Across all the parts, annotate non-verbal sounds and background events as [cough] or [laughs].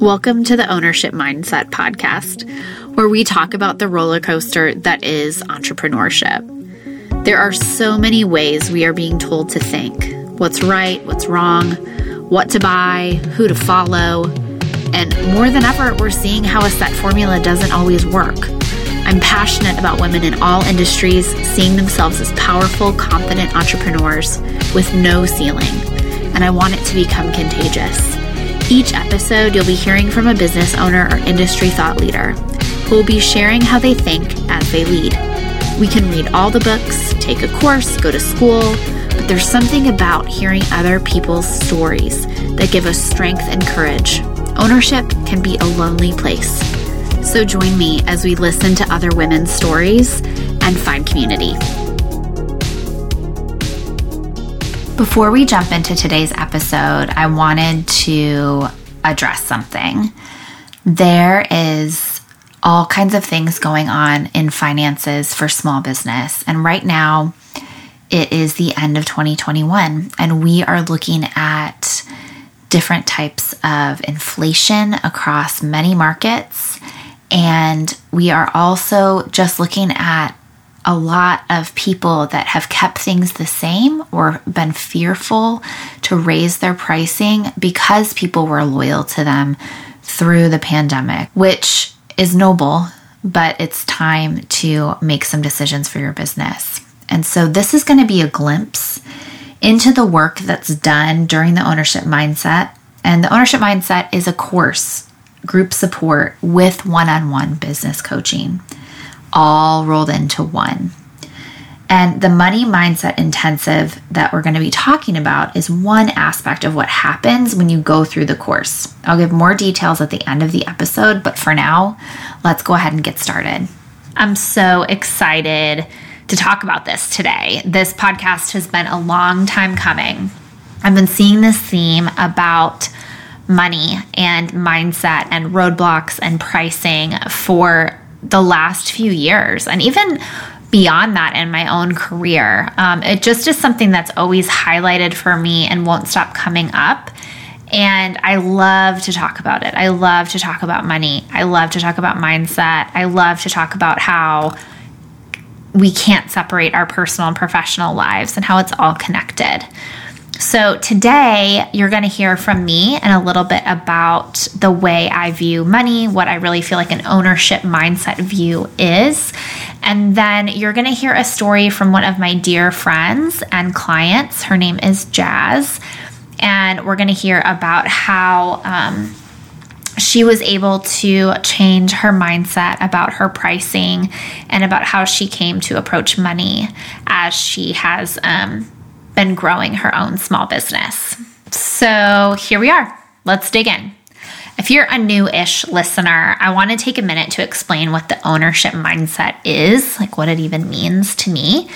Welcome to the Ownership Mindset Podcast, where we talk about the roller coaster that is entrepreneurship. There are so many ways we are being told to think what's right, what's wrong, what to buy, who to follow, and more than ever, we're seeing how a set formula doesn't always work. I'm passionate about women in all industries seeing themselves as powerful, confident entrepreneurs with no ceiling, and I want it to become contagious. Each episode, you'll be hearing from a business owner or industry thought leader who will be sharing how they think as they lead. We can read all the books, take a course, go to school, but there's something about hearing other people's stories that give us strength and courage. Ownership can be a lonely place. So join me as we listen to other women's stories and find community. Before we jump into today's episode, I wanted to address something. There is all kinds of things going on in finances for small business. And right now, it is the end of 2021, and we are looking at different types of inflation across many markets. And we are also just looking at a lot of people that have kept things the same or been fearful to raise their pricing because people were loyal to them through the pandemic, which is noble, but it's time to make some decisions for your business. And so, this is going to be a glimpse into the work that's done during the ownership mindset. And the ownership mindset is a course, group support with one on one business coaching all rolled into one. And the money mindset intensive that we're going to be talking about is one aspect of what happens when you go through the course. I'll give more details at the end of the episode, but for now, let's go ahead and get started. I'm so excited to talk about this today. This podcast has been a long time coming. I've been seeing this theme about money and mindset and roadblocks and pricing for the last few years and even beyond that in my own career. Um, it just is something that's always highlighted for me and won't stop coming up. And I love to talk about it. I love to talk about money. I love to talk about mindset. I love to talk about how we can't separate our personal and professional lives and how it's all connected. So, today you're going to hear from me and a little bit about the way I view money, what I really feel like an ownership mindset view is. And then you're going to hear a story from one of my dear friends and clients. Her name is Jazz. And we're going to hear about how um, she was able to change her mindset about her pricing and about how she came to approach money as she has. Um, been growing her own small business. So here we are. Let's dig in. If you're a new ish listener, I want to take a minute to explain what the ownership mindset is, like what it even means to me.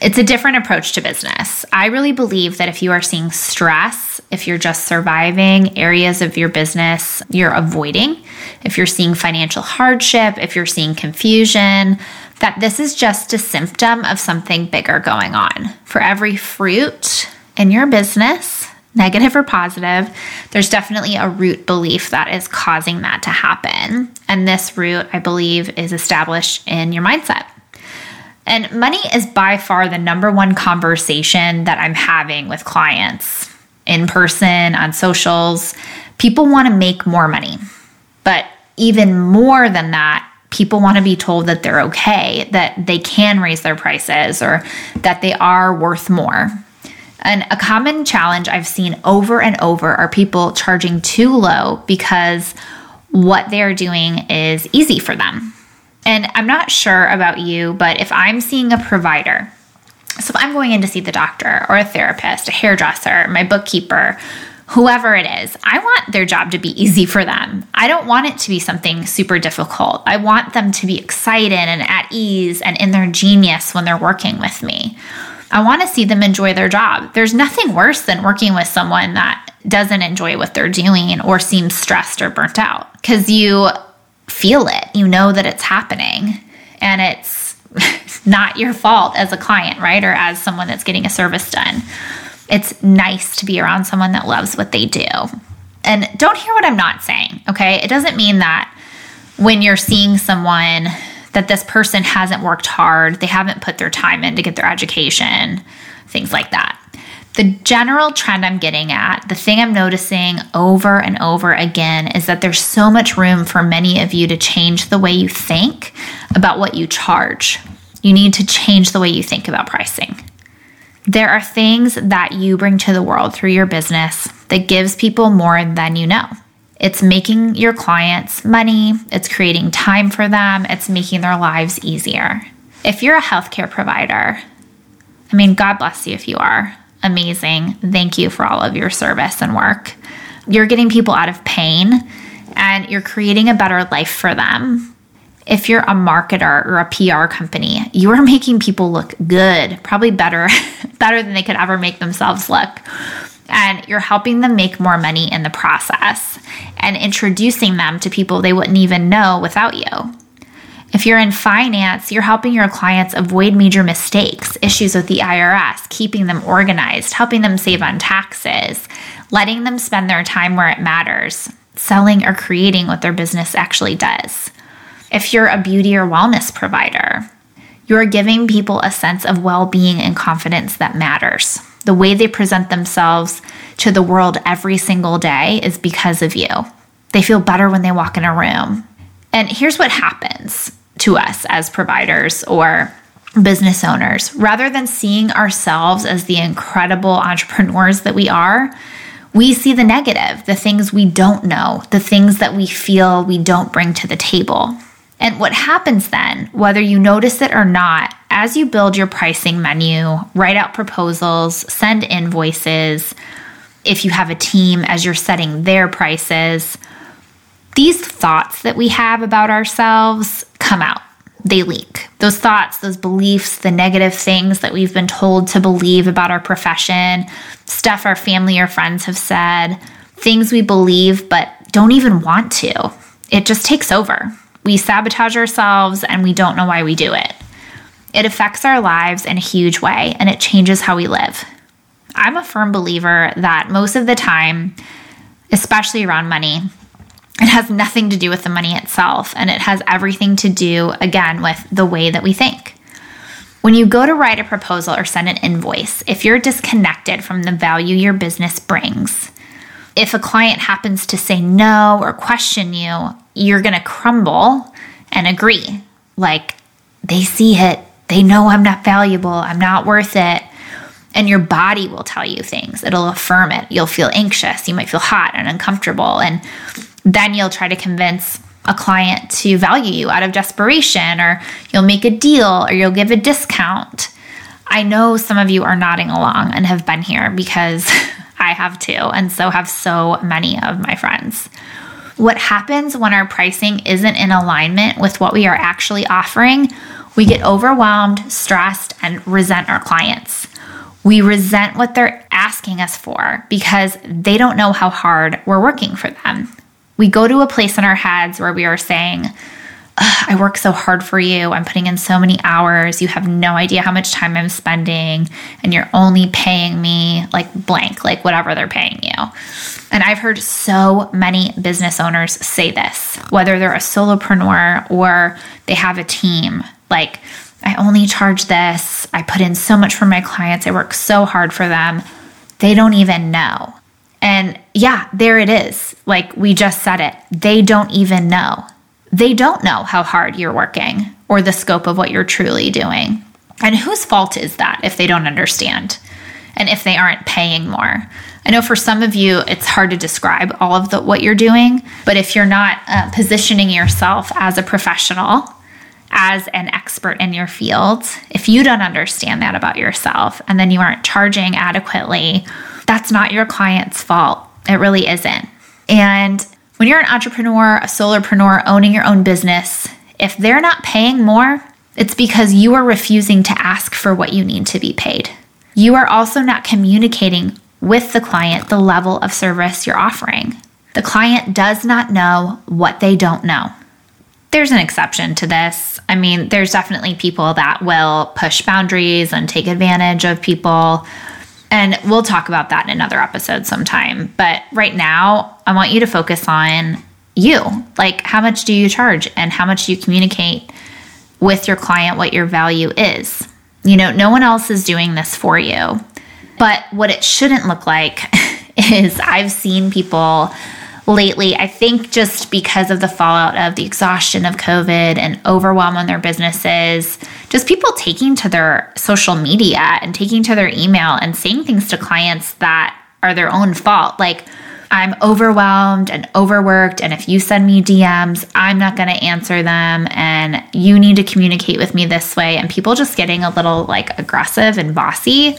It's a different approach to business. I really believe that if you are seeing stress, if you're just surviving areas of your business you're avoiding, if you're seeing financial hardship, if you're seeing confusion, that this is just a symptom of something bigger going on. For every fruit in your business, negative or positive, there's definitely a root belief that is causing that to happen. And this root, I believe, is established in your mindset. And money is by far the number one conversation that I'm having with clients in person, on socials. People want to make more money. But even more than that, people want to be told that they're okay, that they can raise their prices, or that they are worth more. And a common challenge I've seen over and over are people charging too low because what they're doing is easy for them. And I'm not sure about you, but if I'm seeing a provider, so if I'm going in to see the doctor or a therapist, a hairdresser, my bookkeeper, whoever it is, I want their job to be easy for them. I don't want it to be something super difficult. I want them to be excited and at ease and in their genius when they're working with me. I want to see them enjoy their job. There's nothing worse than working with someone that doesn't enjoy what they're doing or seems stressed or burnt out because you feel it. You know that it's happening and it's [laughs] not your fault as a client, right? Or as someone that's getting a service done it's nice to be around someone that loves what they do. And don't hear what I'm not saying, okay? It doesn't mean that when you're seeing someone that this person hasn't worked hard, they haven't put their time in to get their education, things like that. The general trend I'm getting at, the thing I'm noticing over and over again, is that there's so much room for many of you to change the way you think about what you charge. You need to change the way you think about pricing. There are things that you bring to the world through your business that gives people more than you know. It's making your clients money, it's creating time for them, it's making their lives easier. If you're a healthcare provider, I mean, God bless you if you are. Amazing. Thank you for all of your service and work. You're getting people out of pain and you're creating a better life for them. If you're a marketer or a PR company, you are [laughs] making people look good, probably better [laughs] better than they could ever make themselves look and you're helping them make more money in the process and introducing them to people they wouldn't even know without you. If you're in finance, you're helping your clients avoid major mistakes, issues with the IRS, keeping them organized, helping them save on taxes, letting them spend their time where it matters, selling or creating what their business actually does. If you're a beauty or wellness provider, you're giving people a sense of well being and confidence that matters the way they present themselves to the world every single day is because of you. They feel better when they walk in a room. And here's what happens to us as providers or business owners rather than seeing ourselves as the incredible entrepreneurs that we are, we see the negative, the things we don't know, the things that we feel we don't bring to the table. And what happens then, whether you notice it or not, as you build your pricing menu, write out proposals, send invoices, if you have a team as you're setting their prices, these thoughts that we have about ourselves come out. They leak. Those thoughts, those beliefs, the negative things that we've been told to believe about our profession, stuff our family or friends have said, things we believe but don't even want to. It just takes over we sabotage ourselves and we don't know why we do it. It affects our lives in a huge way and it changes how we live. I'm a firm believer that most of the time, especially around money, it has nothing to do with the money itself and it has everything to do, again, with the way that we think. When you go to write a proposal or send an invoice, if you're disconnected from the value your business brings, if a client happens to say no or question you, you're going to crumble and agree. Like they see it, they know I'm not valuable, I'm not worth it. And your body will tell you things. It'll affirm it. You'll feel anxious. You might feel hot and uncomfortable. And then you'll try to convince a client to value you out of desperation, or you'll make a deal, or you'll give a discount. I know some of you are nodding along and have been here because [laughs] I have too, and so have so many of my friends. What happens when our pricing isn't in alignment with what we are actually offering? We get overwhelmed, stressed, and resent our clients. We resent what they're asking us for because they don't know how hard we're working for them. We go to a place in our heads where we are saying, [sighs] I work so hard for you. I'm putting in so many hours. You have no idea how much time I'm spending, and you're only paying me like blank, like whatever they're paying you. And I've heard so many business owners say this, whether they're a solopreneur or they have a team. Like, I only charge this. I put in so much for my clients. I work so hard for them. They don't even know. And yeah, there it is. Like we just said it. They don't even know they don't know how hard you're working or the scope of what you're truly doing. And whose fault is that if they don't understand and if they aren't paying more? I know for some of you it's hard to describe all of the what you're doing, but if you're not uh, positioning yourself as a professional, as an expert in your field, if you don't understand that about yourself and then you aren't charging adequately, that's not your client's fault. It really isn't. And when you're an entrepreneur, a solopreneur, owning your own business, if they're not paying more, it's because you are refusing to ask for what you need to be paid. You are also not communicating with the client the level of service you're offering. The client does not know what they don't know. There's an exception to this. I mean, there's definitely people that will push boundaries and take advantage of people. And we'll talk about that in another episode sometime. But right now, I want you to focus on you. Like, how much do you charge and how much do you communicate with your client what your value is? You know, no one else is doing this for you. But what it shouldn't look like [laughs] is I've seen people lately, I think just because of the fallout of the exhaustion of COVID and overwhelm on their businesses, just people taking to their social media and taking to their email and saying things to clients that are their own fault. Like, I'm overwhelmed and overworked. And if you send me DMs, I'm not going to answer them. And you need to communicate with me this way. And people just getting a little like aggressive and bossy.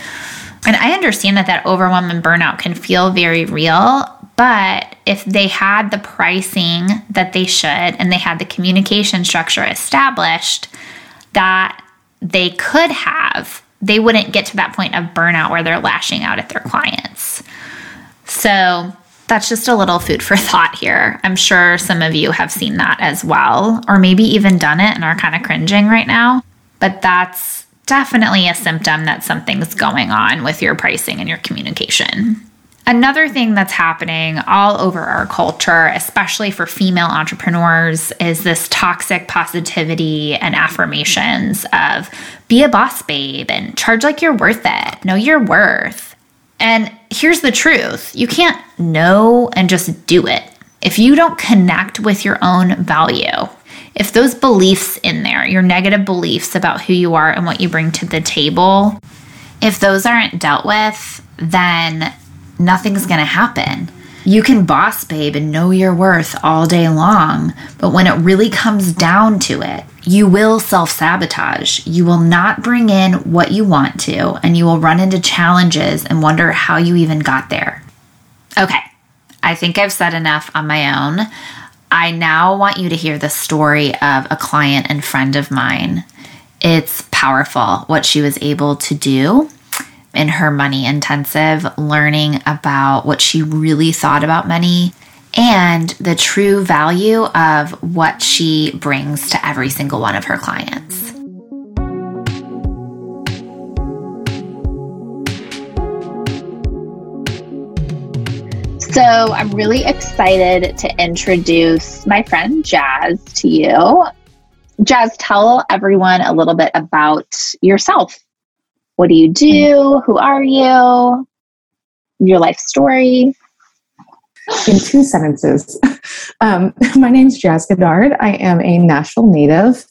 And I understand that that overwhelm and burnout can feel very real. But if they had the pricing that they should and they had the communication structure established that they could have, they wouldn't get to that point of burnout where they're lashing out at their clients. So that's just a little food for [laughs] thought here. I'm sure some of you have seen that as well, or maybe even done it and are kind of cringing right now. But that's definitely a symptom that something's going on with your pricing and your communication. Another thing that's happening all over our culture, especially for female entrepreneurs, is this toxic positivity and affirmations of be a boss babe and charge like you're worth it, know your worth. And here's the truth you can't know and just do it. If you don't connect with your own value, if those beliefs in there, your negative beliefs about who you are and what you bring to the table, if those aren't dealt with, then nothing's going to happen. You can boss babe and know your worth all day long, but when it really comes down to it, you will self sabotage. You will not bring in what you want to, and you will run into challenges and wonder how you even got there. Okay, I think I've said enough on my own. I now want you to hear the story of a client and friend of mine. It's powerful what she was able to do in her money intensive, learning about what she really thought about money and the true value of what she brings to every single one of her clients. So, I'm really excited to introduce my friend Jazz to you. Jazz, tell everyone a little bit about yourself. What do you do? Who are you? Your life story. In two sentences. [laughs] Um, [laughs] my name is Jazz Goddard. I am a Nashville native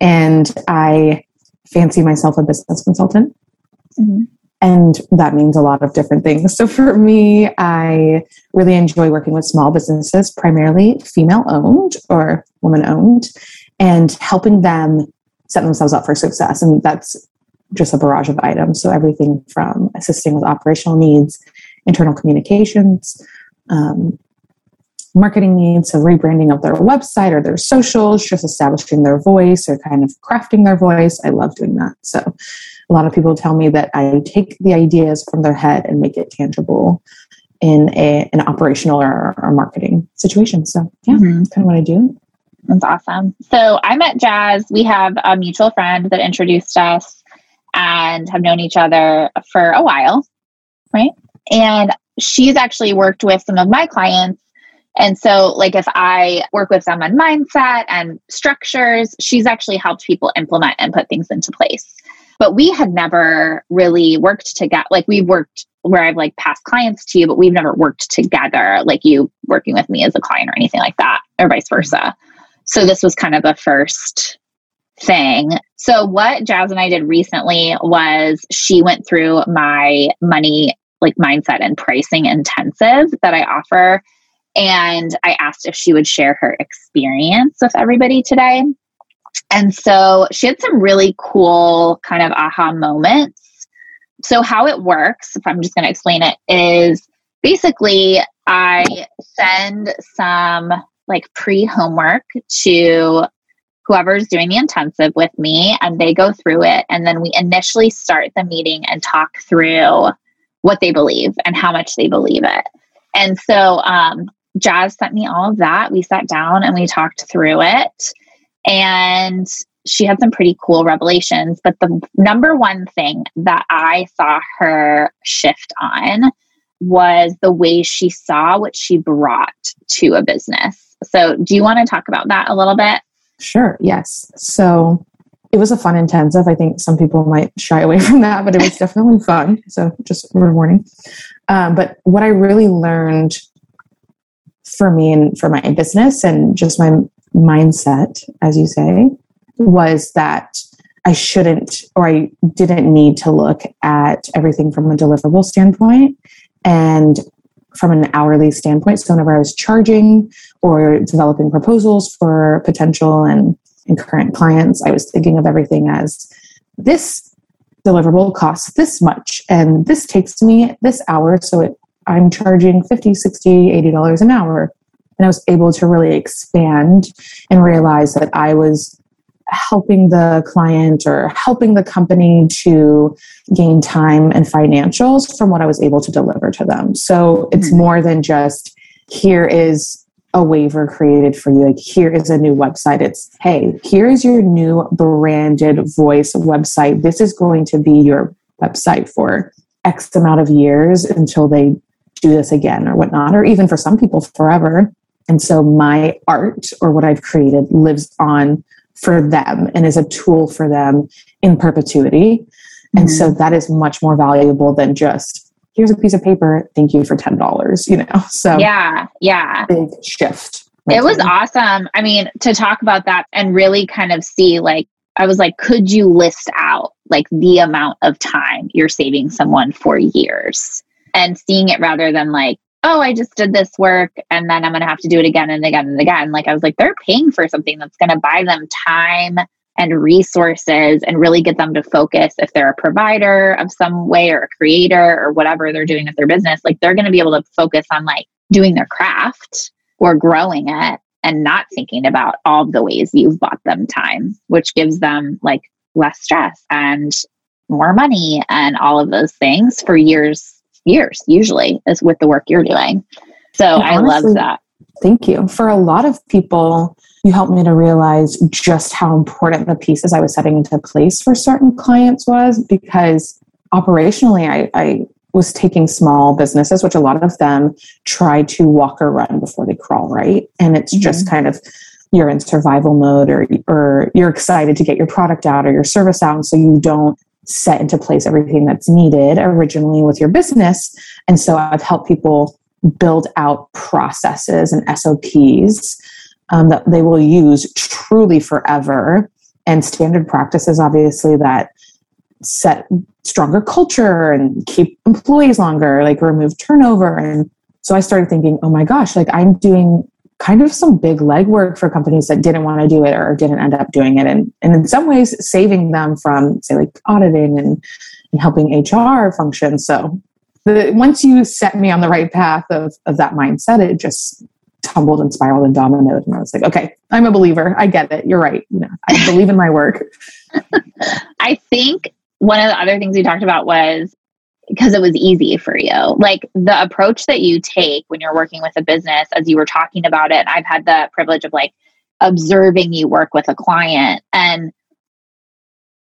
and I fancy myself a business consultant. Mm-hmm. And that means a lot of different things. [laughs] So for me, I really enjoy working with small businesses, primarily female owned or woman owned, and helping them set themselves up for success. And that's just a barrage of items. So everything from assisting with operational needs, internal communications, um, marketing needs, so rebranding of their website or their socials, just establishing their voice or kind of crafting their voice. I love doing that. So a lot of people tell me that I take the ideas from their head and make it tangible in a, an operational or, or marketing situation. So yeah, mm-hmm. kind of what I do. That's awesome. So I met Jazz. We have a mutual friend that introduced us and have known each other for a while, right? And she's actually worked with some of my clients. And so, like, if I work with them on mindset and structures, she's actually helped people implement and put things into place. But we had never really worked together. Like, we've worked where I've like passed clients to you, but we've never worked together, like you working with me as a client or anything like that, or vice versa. So, this was kind of the first thing. So, what Jazz and I did recently was she went through my money, like mindset and pricing intensive that I offer. And I asked if she would share her experience with everybody today. And so she had some really cool kind of aha moments. So, how it works, if I'm just going to explain it, is basically I send some like pre homework to whoever's doing the intensive with me and they go through it. And then we initially start the meeting and talk through what they believe and how much they believe it. And so um, Jazz sent me all of that. We sat down and we talked through it. And she had some pretty cool revelations. But the number one thing that I saw her shift on was the way she saw what she brought to a business. So, do you want to talk about that a little bit? Sure, yes. So, it was a fun intensive. I think some people might shy away [laughs] from that, but it was definitely fun. So, just warning. Um, but what I really learned for me and for my business and just my mindset, as you say, was that I shouldn't or I didn't need to look at everything from a deliverable standpoint and from an hourly standpoint. So whenever I was charging or developing proposals for potential and, and current clients, I was thinking of everything as this deliverable costs this much and this takes me this hour. So it, I'm charging 50, 60, 80 dollars an hour. And I was able to really expand and realize that I was helping the client or helping the company to gain time and financials from what I was able to deliver to them. So it's mm-hmm. more than just here is a waiver created for you. Like here is a new website. It's hey, here is your new branded voice website. This is going to be your website for X amount of years until they do this again or whatnot, or even for some people forever. And so my art or what I've created lives on for them and is a tool for them in perpetuity. Mm-hmm. And so mm-hmm. that is much more valuable than just here's a piece of paper, thank you for ten dollars, you know. [laughs] So yeah, yeah. Big shift. It was awesome. I mean, to talk about that and really kind of see like I was like, could you list out like the amount of time you're saving someone for years and seeing it rather than like, oh, I just did this work and then I'm going to have to do it again and again and again. Like I was like, they're paying for something that's going to buy them time and resources and really get them to focus if they're a provider of some way or a creator or whatever they're doing with their business. Like they're going to be able to focus on like doing their craft or growing it and not thinking about all the ways you've bought them time, which gives them like less stress and more money and all of those things for years years usually is with the work you're doing. So I love that. Thank you. For a lot of people, you helped me to realize just how important the pieces I was setting into place for certain clients was because operationally, I, I was taking small businesses, which a lot of them try to walk or run before they crawl, right? And it's mm-hmm. just kind of you're in survival mode or or you're excited to get your product out or your service out and so you don't set into place everything that's needed originally with your business. And so I've helped people build out processes and SOPs um, that they will use truly forever and standard practices, obviously, that set stronger culture and keep employees longer, like remove turnover. And so I started thinking, oh my gosh, like I'm doing kind of some big legwork for companies that didn't want to do it or didn't end up doing it. And, and in some ways, saving them from, say, like auditing and, and helping HR function. So the, once you set me on the right path of, of that mindset, it just tumbled and spiraled and dominoed. And I was like, okay, I'm a believer. I get it. You're right. You know, I believe in my work. [laughs] I think one of the other things we talked about was because it was easy for you. Like the approach that you take when you're working with a business, as you were talking about it, I've had the privilege of like observing you work with a client and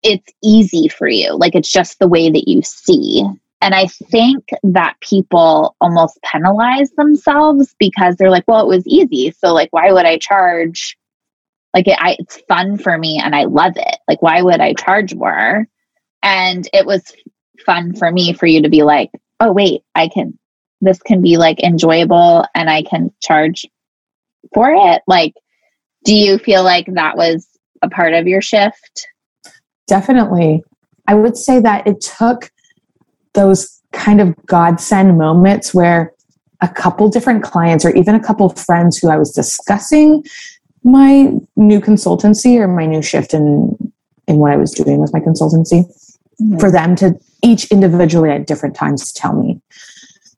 it's easy for you. Like it's just the way that you see. And I think that people almost penalize themselves because they're like, well, it was easy. So, like, why would I charge? Like, it, I, it's fun for me and I love it. Like, why would I charge more? And it was fun for me for you to be like, oh, wait, I can, this can be like enjoyable and I can charge for it. Like, do you feel like that was a part of your shift? Definitely. I would say that it took those kind of godsend moments where a couple different clients or even a couple friends who I was discussing my new consultancy or my new shift in in what I was doing with my consultancy mm-hmm. for them to each individually at different times tell me,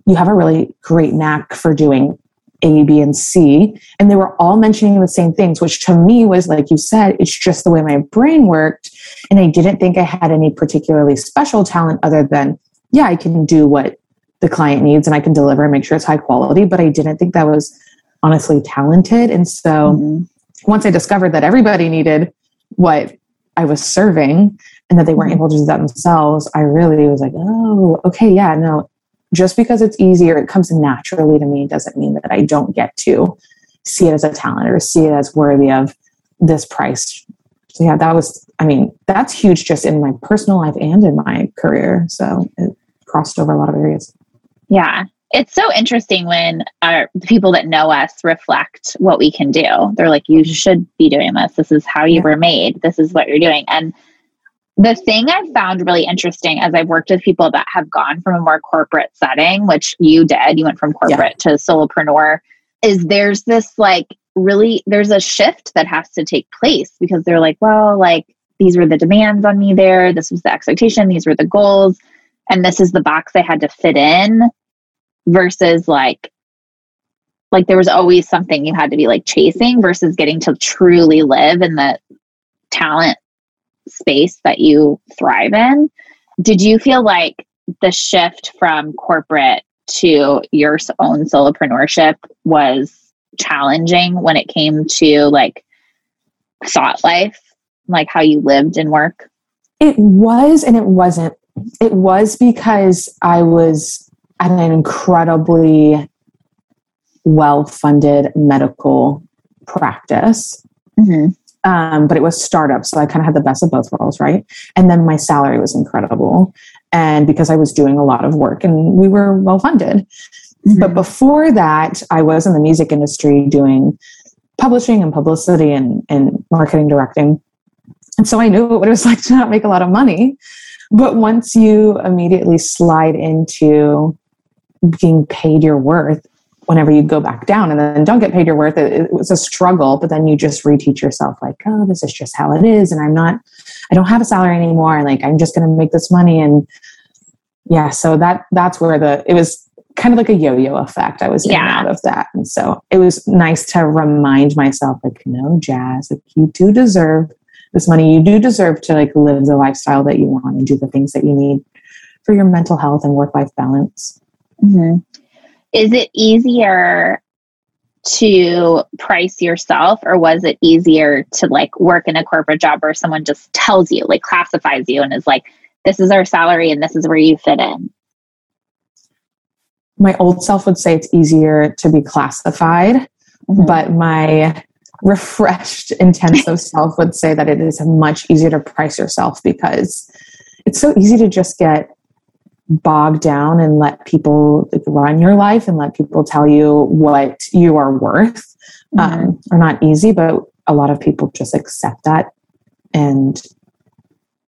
you have a really great knack for doing A, B, and C. And they were all mentioning the same things, which to me was like you said, it's just the way my brain worked. And I didn't think I had any particularly special talent other than, yeah, I can do what the client needs and I can deliver and make sure it's high quality. But I didn't think that was honestly talented. And so mm-hmm. once I discovered that everybody needed what I was serving, and that they weren't mm-hmm. able to do that themselves, I really was like, oh, okay, yeah, no, just because it's easier, it comes naturally to me, doesn't mean that I don't get to see it as a talent or see it as worthy of this price. So yeah, that was, I mean, that's huge just in my personal life and in my career. So it crossed over a lot of areas. Yeah. It's so interesting when our, the people that know us reflect what we can do. They're like, you should be doing this. This is how you were made. This is what you're doing. And the thing I've found really interesting as I've worked with people that have gone from a more corporate setting, which you did, you went from corporate yeah. to solopreneur, is there's this like really, there's a shift that has to take place because they're like, well, like these were the demands on me there. This was the expectation. These were the goals. And this is the box I had to fit in versus like, like there was always something you had to be like chasing versus getting to truly live in the talent space that you thrive in. Did you feel like the shift from corporate to your own solopreneurship was challenging when it came to like thought life, like how you lived and work? It was and it wasn't. It was because I was an incredibly well funded medical practice. Mm-hmm. Um, but it was startup. So I kind of had the best of both worlds, right? And then my salary was incredible. And because I was doing a lot of work and we were well funded. Mm-hmm. But before that, I was in the music industry doing publishing and publicity and, and marketing directing. And so I knew what it was [laughs] like to not make a lot of money. But once you immediately slide into being paid your worth, whenever you go back down and then don't get paid your worth, it, it was a struggle. But then you just reteach yourself, like, oh, this is just how it is. And I'm not, I don't have a salary anymore. Like, I'm just going to make this money. And yeah, so that, that's where the, it was kind of like a yo-yo effect. I was yeah. out of that. And so it was nice to remind myself, like, no, Jazz, like you do deserve this money. You do deserve to like live the lifestyle that you want and do the things that you need for your mental health and work-life balance. Mm-hmm is it easier to price yourself or was it easier to like work in a corporate job where someone just tells you like classifies you and is like this is our salary and this is where you fit in my old self would say it's easier to be classified mm-hmm. but my refreshed intensive [laughs] self would say that it is much easier to price yourself because it's so easy to just get bog down and let people run your life and let people tell you what you are worth. Mm-hmm. um, are not easy but a lot of people just accept that. And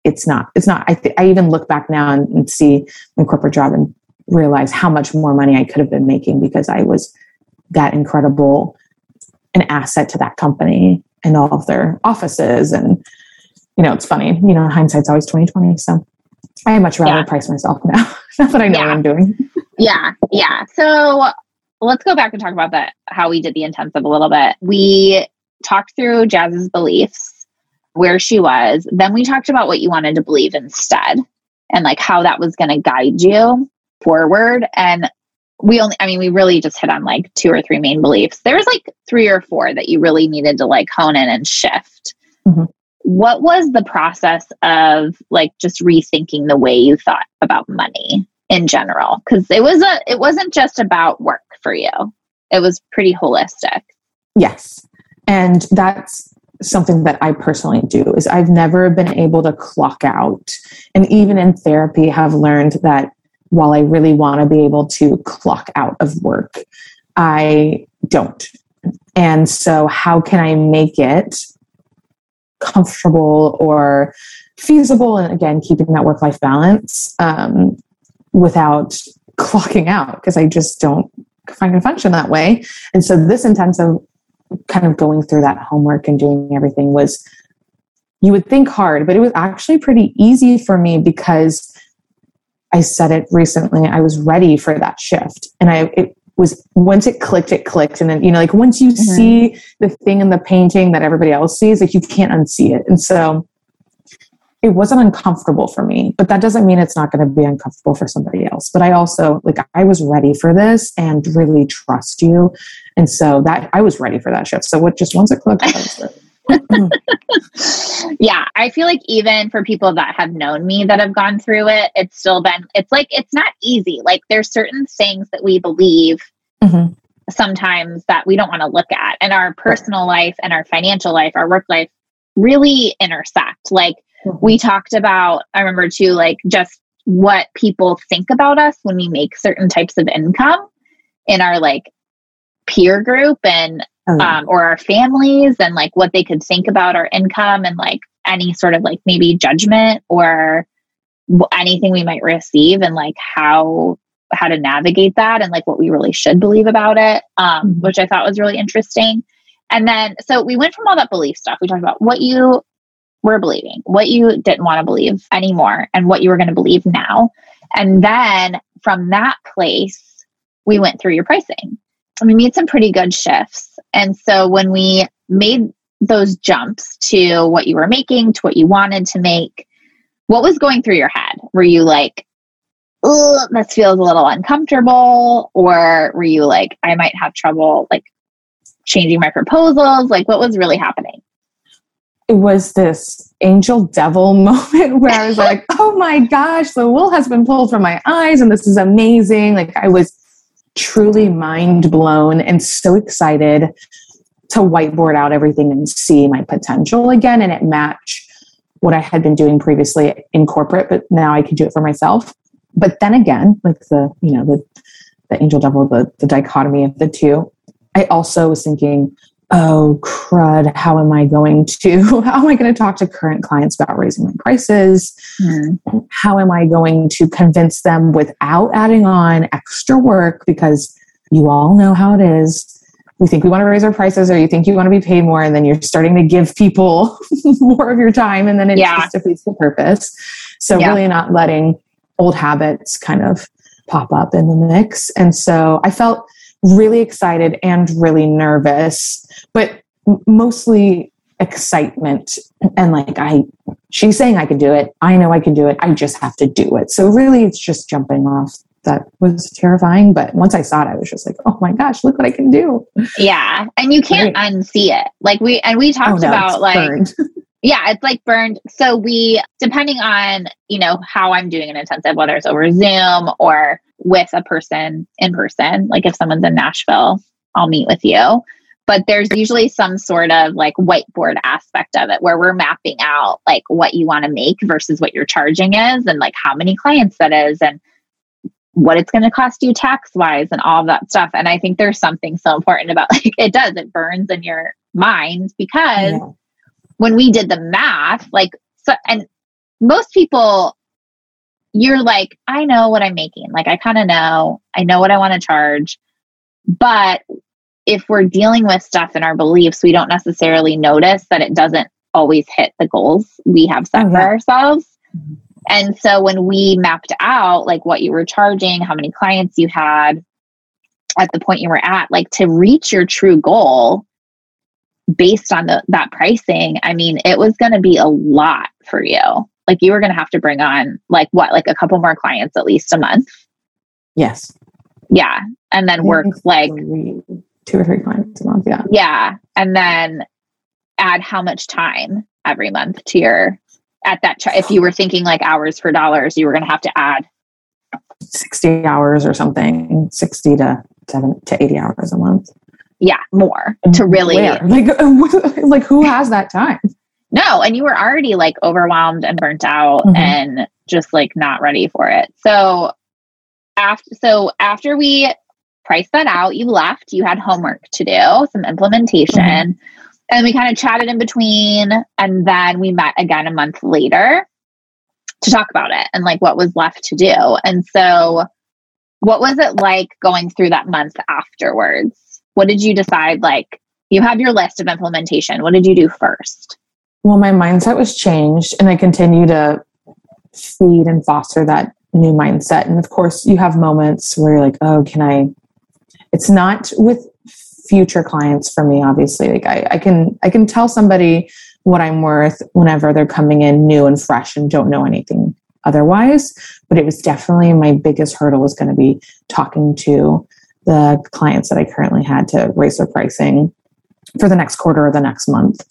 it's not it's not i, th- I even look back now and, and see my corporate job and realize how much more money i could have been making because i was that incredible an asset to that company and all of their offices. And you know it's funny you know hindsight's always 2020 so I much rather yeah. price myself now. [laughs] That's what I know yeah. what I'm doing. yeah, yeah. So let's go back and talk about that. How we did the intensive a little bit. We talked through Jazz's beliefs, where she was. Then we talked about what you wanted to believe instead, and like how that was going to guide you forward. And we only, I mean, we really just hit on like two or three main beliefs. There was like three or four that you really needed to like hone in and shift. Mm-hmm what was the process of like just rethinking the way you thought about money in general? Because it was a it wasn't just about work for you. It was pretty holistic. Yes. And that's something that i personally do is i've never been able to clock out. And even in therapy have learned that while i really want to be able to clock out of work i don't. And so how can i make it comfortable or feasible and again keeping that work life balance um, without clocking out because i just don't find a function that way. And so this intensive kind of going through that homework and doing everything was you would think hard but it was actually pretty easy for me because i said it recently i was ready for that shift. And i it was once it clicked, it clicked. And then, you know, like once you mm-hmm. see the thing in the painting that everybody else sees, like you can't unsee it. And so it wasn't uncomfortable for me, but that doesn't mean it's not going to be uncomfortable for somebody else. But I also, like, I was ready for this and really trust you. And so that I was ready for that shift. So what just once it clicked, [laughs] yeah, I feel like even for people that have known me that have gone through it, it's still been, it's like, it's not easy. Like, there's certain things that we believe mm-hmm. sometimes that we don't want to look at. And our personal life and our financial life, our work life really intersect. Like, mm-hmm. we talked about, I remember too, like, just what people think about us when we make certain types of income in our like peer group and oh, yeah. um, or our families and like what they could think about our income and like any sort of like maybe judgment or anything we might receive and like how how to navigate that and like what we really should believe about it um, mm-hmm. which i thought was really interesting and then so we went from all that belief stuff we talked about what you were believing what you didn't want to believe anymore and what you were going to believe now and then from that place we went through your pricing we made some pretty good shifts. And so when we made those jumps to what you were making, to what you wanted to make, what was going through your head? Were you like, oh, this feels a little uncomfortable? Or were you like, I might have trouble like changing my proposals? Like, what was really happening? It was this angel devil [laughs] moment where I was like, oh my gosh, the wool has been pulled from my eyes and this is amazing. Like, I was truly mind blown and so excited to whiteboard out everything and see my potential again and it match what I had been doing previously in corporate, but now I could do it for myself. But then again, like the, you know, the the angel devil, the, the dichotomy of the two, I also was thinking, oh crud how am i going to [laughs] how am i going to talk to current clients about raising my prices mm. how am i going to convince them without adding on extra work because you all know how it is we think we want to raise our prices or you think you want to be paid more and then you're starting to give people [laughs] more of your time and then it yeah. just defeats the purpose so yeah. really not letting old habits kind of pop up in the mix and so i felt really excited and really nervous, but mostly excitement and like I she's saying I can do it. I know I can do it. I just have to do it. So really it's just jumping off that was terrifying. But once I saw it, I was just like, oh my gosh, look what I can do. Yeah. And you can't right. unsee it. Like we and we talked oh, no, about like [laughs] yeah, it's like burned. So we depending on, you know, how I'm doing an intensive, whether it's over Zoom or with a person in person. Like if someone's in Nashville, I'll meet with you. But there's usually some sort of like whiteboard aspect of it where we're mapping out like what you want to make versus what your charging is and like how many clients that is and what it's going to cost you tax wise and all that stuff. And I think there's something so important about [laughs] like it does, it burns in your mind because yeah. when we did the math, like, so, and most people you're like, I know what I'm making. Like, I kind of know, I know what I want to charge. But if we're dealing with stuff in our beliefs, we don't necessarily notice that it doesn't always hit the goals we have set oh, for ourselves. Mm-hmm. And so when we mapped out like what you were charging, how many clients you had at the point you were at, like to reach your true goal based on the, that pricing, I mean, it was going to be a lot for you like you were going to have to bring on like what like a couple more clients at least a month? Yes. Yeah and then work like two or three clients a month yeah. Yeah and then add how much time every month to your at that ch- if you were thinking like hours for dollars you were going to have to add 60 hours or something 60 to 7 to 80 hours a month. Yeah more to really [laughs] like [laughs] like who has that time no, and you were already like overwhelmed and burnt out mm-hmm. and just like not ready for it. So after so after we priced that out, you left, you had homework to do, some implementation. Mm-hmm. And we kind of chatted in between and then we met again a month later to talk about it and like what was left to do. And so what was it like going through that month afterwards? What did you decide like you have your list of implementation. What did you do first? Well, my mindset was changed, and I continue to feed and foster that new mindset. And of course, you have moments where you're like, oh, can I? It's not with future clients for me, obviously. Like I, I can I can tell somebody what I'm worth whenever they're coming in new and fresh and don't know anything otherwise. But it was definitely my biggest hurdle was going to be talking to the clients that I currently had to raise their pricing for the next quarter or the next month.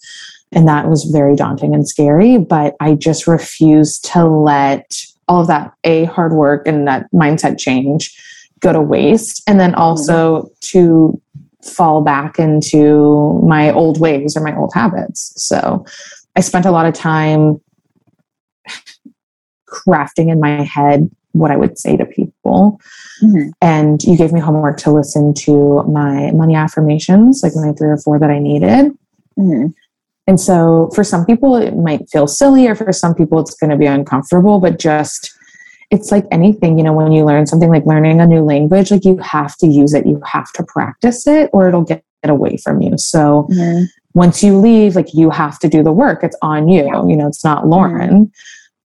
And that was very daunting and scary, but I just refused to let all of that A, hard work and that mindset change go to waste. And then also mm-hmm. to fall back into my old ways or my old habits. So I spent a lot of time crafting in my head what I would say to people. Mm-hmm. And you gave me homework to listen to my money affirmations, like my three or four that I needed. Mm-hmm. And so for some people, it might feel silly, or for some people, it's going to be uncomfortable, but just it's like anything, you know, when you learn something like learning a new language, like you have to use it, you have to practice it, or it'll get away from you. So mm-hmm. once you leave, like you have to do the work. It's on you. You know, it's not Lauren.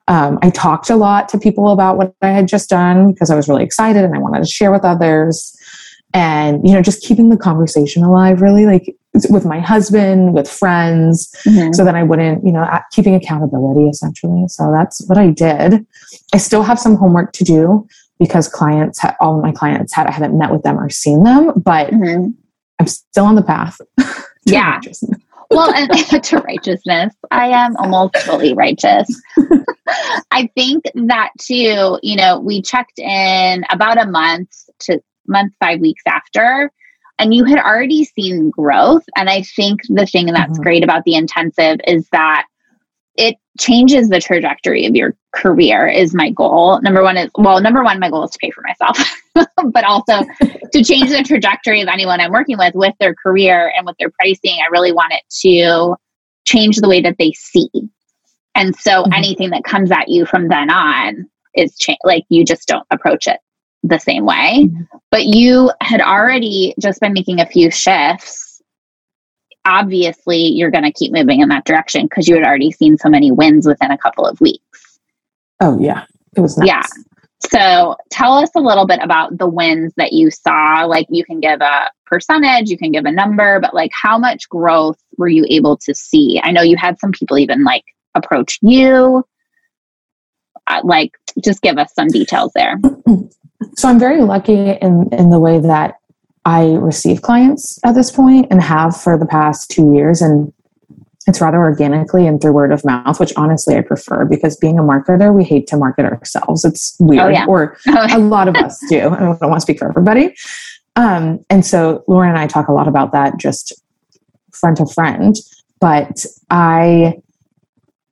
Um, I talked a lot to people about what I had just done because I was really excited and I wanted to share with others. And, you know, just keeping the conversation alive, really, like with my husband, with friends, mm-hmm. so that I wouldn't, you know, keeping accountability essentially. So that's what I did. I still have some homework to do because clients, ha- all of my clients had, I haven't met with them or seen them, but mm-hmm. I'm still on the path. [laughs] yeah well, and [laughs] to righteousness, I am almost fully righteous. [laughs] I think that too, you know, we checked in about a month to month, five weeks after, and you had already seen growth. And I think the thing that's mm-hmm. great about the intensive is that it changes the trajectory of your career is my goal. Number one is well, number one, my goal is to pay for myself, [laughs] but also [laughs] to change the trajectory of anyone I'm working with with their career and with their pricing. I really want it to change the way that they see. And so mm-hmm. anything that comes at you from then on is cha- like you just don't approach it the same way. Mm-hmm. But you had already just been making a few shifts obviously you're going to keep moving in that direction because you had already seen so many wins within a couple of weeks. Oh, yeah. It was nice. Yeah. So tell us a little bit about the wins that you saw. Like you can give a percentage, you can give a number, but like how much growth were you able to see? I know you had some people even like approach you. Uh, like just give us some details there. [clears throat] So I'm very lucky in in the way that I receive clients at this point and have for the past two years. And it's rather organically and through word of mouth, which honestly I prefer because being a marketer, we hate to market ourselves. It's weird, oh, yeah. or a lot of us do. I don't want to speak for everybody. Um, and so Lauren and I talk a lot about that just friend to friend. But I,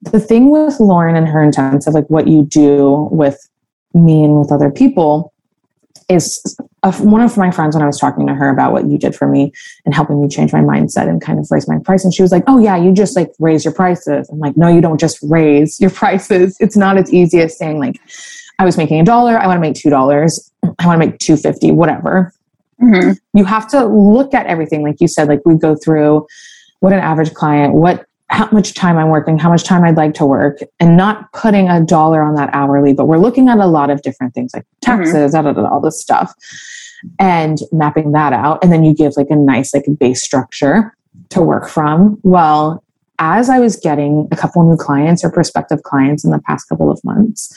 the thing with Lauren and her intensive, like what you do with me and with other people, is a, one of my friends when I was talking to her about what you did for me and helping me change my mindset and kind of raise my price. And she was like, Oh yeah, you just like raise your prices. I'm like, no, you don't just raise your prices. It's not as easy as saying like, I was making a dollar. I want to make $2. I want to make 250, whatever. Mm-hmm. You have to look at everything. Like you said, like we go through what an average client, what how much time I'm working, how much time I'd like to work, and not putting a dollar on that hourly, but we're looking at a lot of different things like mm-hmm. taxes, mm-hmm. all this stuff, and mapping that out. And then you give like a nice like base structure to work from. Well, as I was getting a couple new clients or prospective clients in the past couple of months,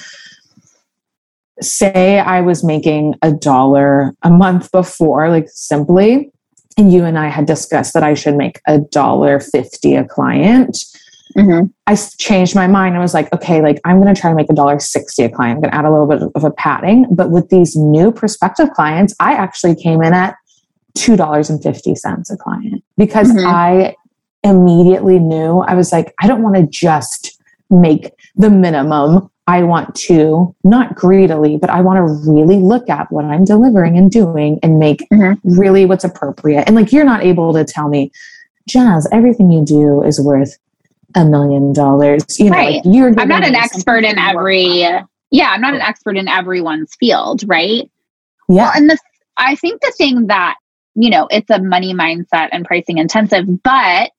say I was making a dollar a month before, like simply, and you and I had discussed that I should make a dollar fifty a client. Mm-hmm. I changed my mind. I was like, okay, like I'm going to try to make a dollar sixty a client. I'm going to add a little bit of a padding. But with these new prospective clients, I actually came in at two dollars and fifty cents a client because mm-hmm. I immediately knew I was like, I don't want to just make the minimum I want to, not greedily, but I want to really look at what I'm delivering and doing and make mm-hmm. really what's appropriate. And like, you're not able to tell me, Jazz, everything you do is worth a million dollars. You know, right. like you're I'm not an expert in every, yeah, I'm not an expert in everyone's field, right? Yeah. Well, and the, I think the thing that, you know, it's a money mindset and pricing intensive, but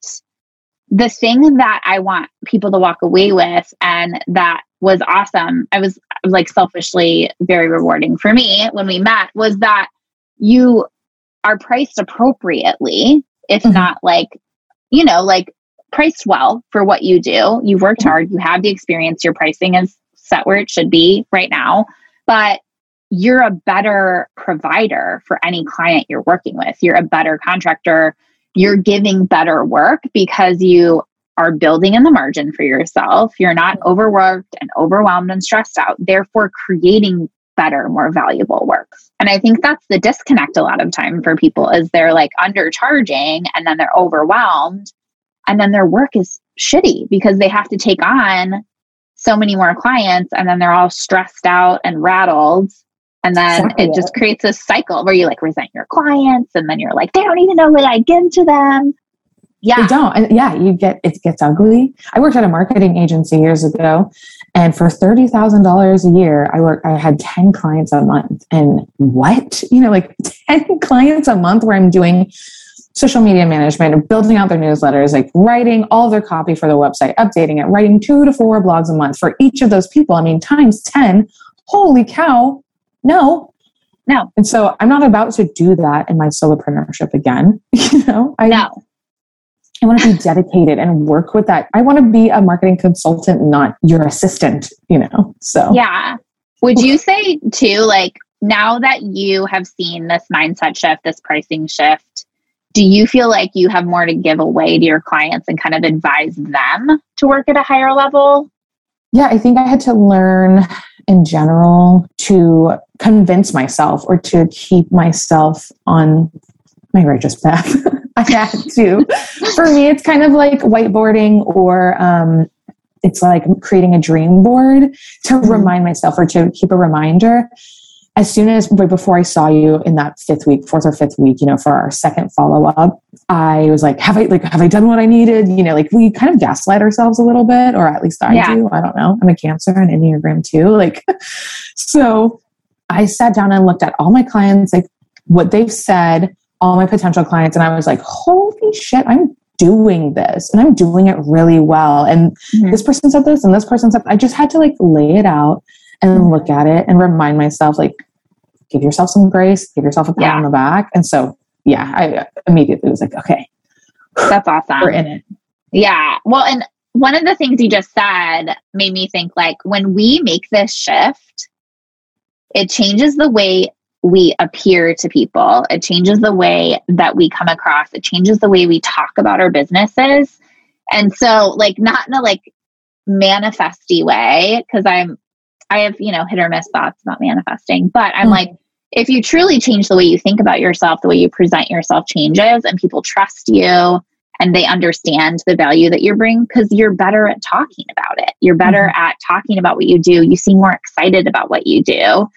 the thing that I want people to walk away with and that was awesome. I was like selfishly very rewarding for me when we met was that you are priced appropriately, if mm-hmm. not like, you know, like priced well for what you do. You've worked mm-hmm. hard, you have the experience, your pricing is set where it should be right now, but you're a better provider for any client you're working with. You're a better contractor. You're giving better work because you are building in the margin for yourself. You're not overworked and overwhelmed and stressed out, therefore creating better, more valuable work. And I think that's the disconnect a lot of time for people is they're like undercharging and then they're overwhelmed and then their work is shitty because they have to take on so many more clients and then they're all stressed out and rattled and then exactly. it just creates a cycle where you like resent your clients and then you're like they don't even know what i give to them yeah they don't and yeah you get it gets ugly i worked at a marketing agency years ago and for $30000 a year i worked i had 10 clients a month and what you know like [laughs] 10 clients a month where i'm doing social media management, building out their newsletters, like writing all their copy for the website, updating it, writing two to four blogs a month for each of those people. I mean, times 10, holy cow, no. No. And so I'm not about to do that in my solopreneurship again. [laughs] you know, I no. I want to be dedicated and work with that. I want to be a marketing consultant, not your assistant, you know. So Yeah. Would you [laughs] say too, like now that you have seen this mindset shift, this pricing shift, do you feel like you have more to give away to your clients and kind of advise them to work at a higher level? Yeah, I think I had to learn in general to convince myself or to keep myself on my righteous path. [laughs] I had to. For me, it's kind of like whiteboarding or um, it's like creating a dream board to mm-hmm. remind myself or to keep a reminder as soon as right before I saw you in that fifth week, fourth or fifth week, you know, for our second follow up, I was like, have I like have I done what I needed? You know, like we kind of gaslight ourselves a little bit, or at least I yeah. do. I don't know. I'm a cancer and Enneagram too. Like, [laughs] so I sat down and looked at all my clients, like what they've said, all my potential clients, and I was like, holy shit, I'm doing this and I'm doing it really well. And mm-hmm. this person said this and this person said I just had to like lay it out and mm-hmm. look at it and remind myself like give yourself some grace, give yourself a pat yeah. on the back. And so, yeah, I immediately was like, okay, that's awesome. We're in it. Yeah. Well, and one of the things you just said made me think like when we make this shift, it changes the way we appear to people. It changes the way that we come across. It changes the way we talk about our businesses. And so, like, not in a like manifesty way, because I'm I have, you know, hit or miss thoughts about manifesting, but I'm mm like, if you truly change the way you think about yourself, the way you present yourself changes and people trust you and they understand the value that you bring because you're better at talking about it. You're better mm-hmm. at talking about what you do. You seem more excited about what you do.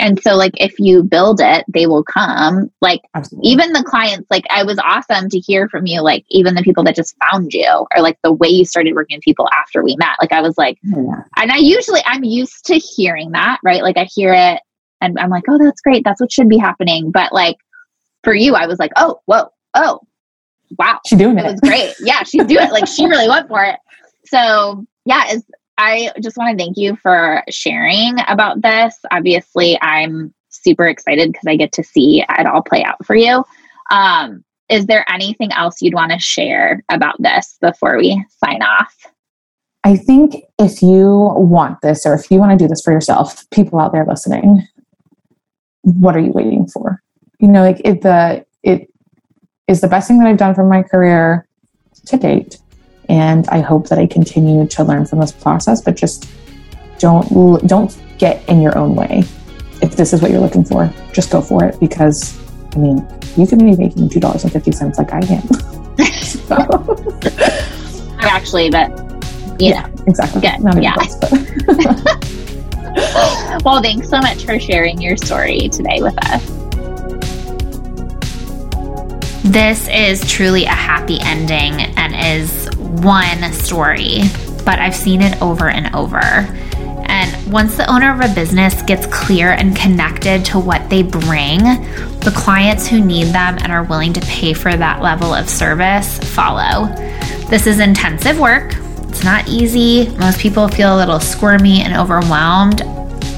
And so, like, if you build it, they will come. Like, Absolutely. even the clients, like, I was awesome to hear from you. Like, even the people that just found you, or like the way you started working with people after we met. Like, I was like, oh, yeah. and I usually, I'm used to hearing that, right? Like, I hear it and I'm like, oh, that's great. That's what should be happening. But like, for you, I was like, oh, whoa, oh, wow. She's doing it. It was great. Yeah, she's doing it. Like, she really went for it. So, yeah, is I just want to thank you for sharing about this. Obviously, I'm super excited because I get to see it all play out for you. Um, is there anything else you'd want to share about this before we sign off? I think if you want this or if you want to do this for yourself, people out there listening, what are you waiting for? You know, like it the it is the best thing that I've done for my career to date. And I hope that I continue to learn from this process, but just don't don't get in your own way. If this is what you're looking for, just go for it because I mean, you can be making two dollars and fifty cents like I am. [laughs] [laughs] Actually, but yeah, exactly. Good. Not yeah. Close, [laughs] well, thanks so much for sharing your story today with us. This is truly a happy ending and is one story, but I've seen it over and over. And once the owner of a business gets clear and connected to what they bring, the clients who need them and are willing to pay for that level of service follow. This is intensive work. It's not easy. Most people feel a little squirmy and overwhelmed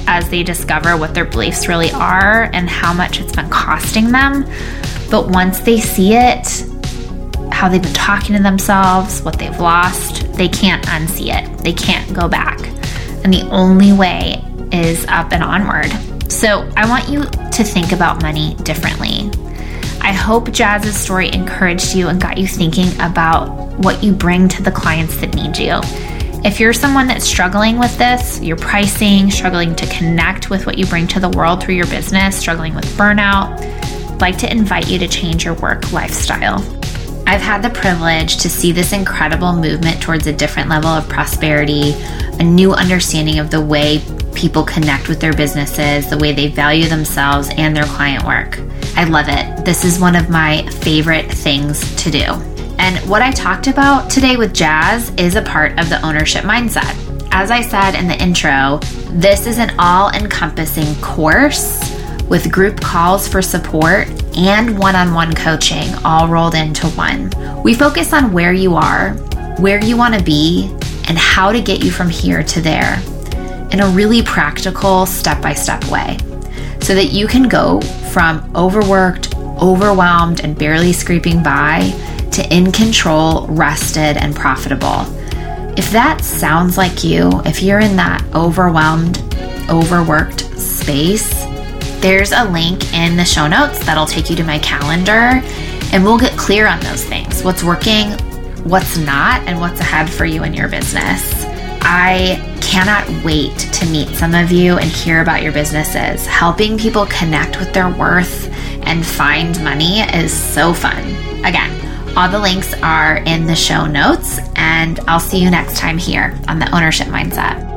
as they discover what their beliefs really are and how much it's been costing them. But once they see it, how they've been talking to themselves, what they've lost, they can't unsee it. They can't go back. And the only way is up and onward. So I want you to think about money differently. I hope Jazz's story encouraged you and got you thinking about what you bring to the clients that need you. If you're someone that's struggling with this, your pricing, struggling to connect with what you bring to the world through your business, struggling with burnout, I'd like to invite you to change your work lifestyle. I've had the privilege to see this incredible movement towards a different level of prosperity, a new understanding of the way people connect with their businesses, the way they value themselves and their client work. I love it. This is one of my favorite things to do. And what I talked about today with Jazz is a part of the ownership mindset. As I said in the intro, this is an all encompassing course with group calls for support and one on one coaching all rolled into one. We focus on where you are, where you want to be, and how to get you from here to there in a really practical, step by step way so that you can go from overworked, overwhelmed, and barely scraping by to in control, rested, and profitable. If that sounds like you, if you're in that overwhelmed, overworked space, there's a link in the show notes that'll take you to my calendar and we'll get clear on those things what's working, what's not, and what's ahead for you in your business. I cannot wait to meet some of you and hear about your businesses. Helping people connect with their worth and find money is so fun. Again, all the links are in the show notes, and I'll see you next time here on the Ownership Mindset.